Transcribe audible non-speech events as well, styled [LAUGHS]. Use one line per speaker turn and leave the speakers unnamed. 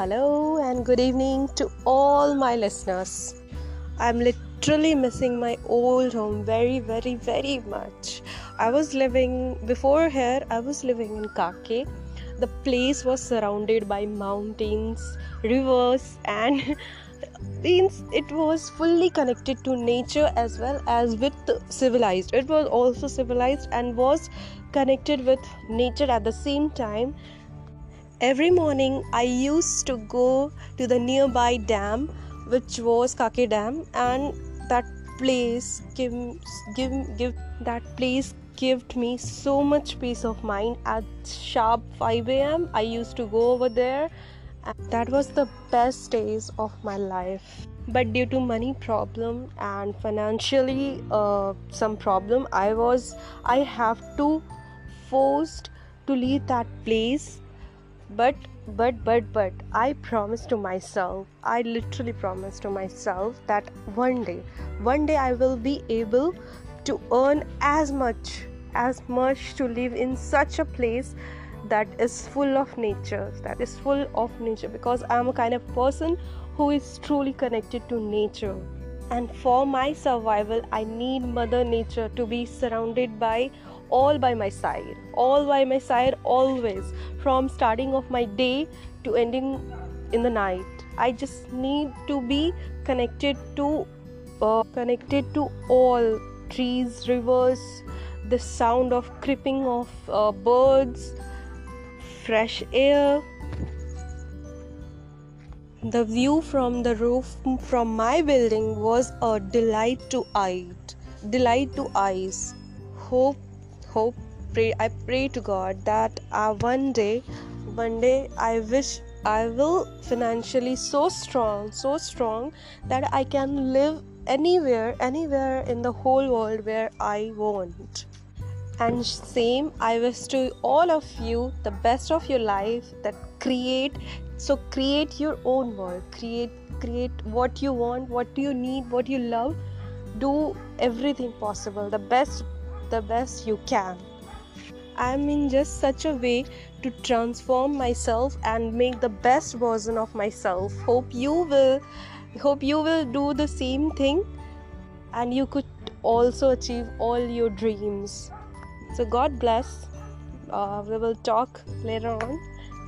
Hello and good evening to all my listeners. I'm literally missing my old home very, very, very much. I was living before here, I was living in Kake. The place was surrounded by mountains, rivers, and [LAUGHS] means it was fully connected to nature as well as with civilized. It was also civilized and was connected with nature at the same time Every morning, I used to go to the nearby dam, which was Kake Dam, and that place give, give, give that place gave me so much peace of mind. At sharp 5 a.m., I used to go over there. That was the best days of my life. But due to money problem and financially uh, some problem, I was I have to forced to leave that place but but but but i promised to myself i literally promised to myself that one day one day i will be able to earn as much as much to live in such a place that is full of nature that is full of nature. Because i'm a kind of person who is truly connected to nature and for my survival i need mother nature to be surrounded by all by my side all by my side always. From starting of my day to ending in the night. I just need to be connected to uh, connected to all trees rivers the sound of creeping of uh, birds fresh air the view from the roof from my building was a delight to eyes delight to eyes. Hope hope pray i pray to god that uh, one day one day i wish i will financially so strong so strong that i can live anywhere anywhere in the whole world where i want. And same i wish to all of you the best of your life that create so create your own world create create what you want what you need what you love do everything possible the best the best you can. I am in just such a way to transform myself and make the best version of myself. Hope you will hope you will do the same thing and you could also achieve all your dreams. So God bless. Uh, we will talk later on.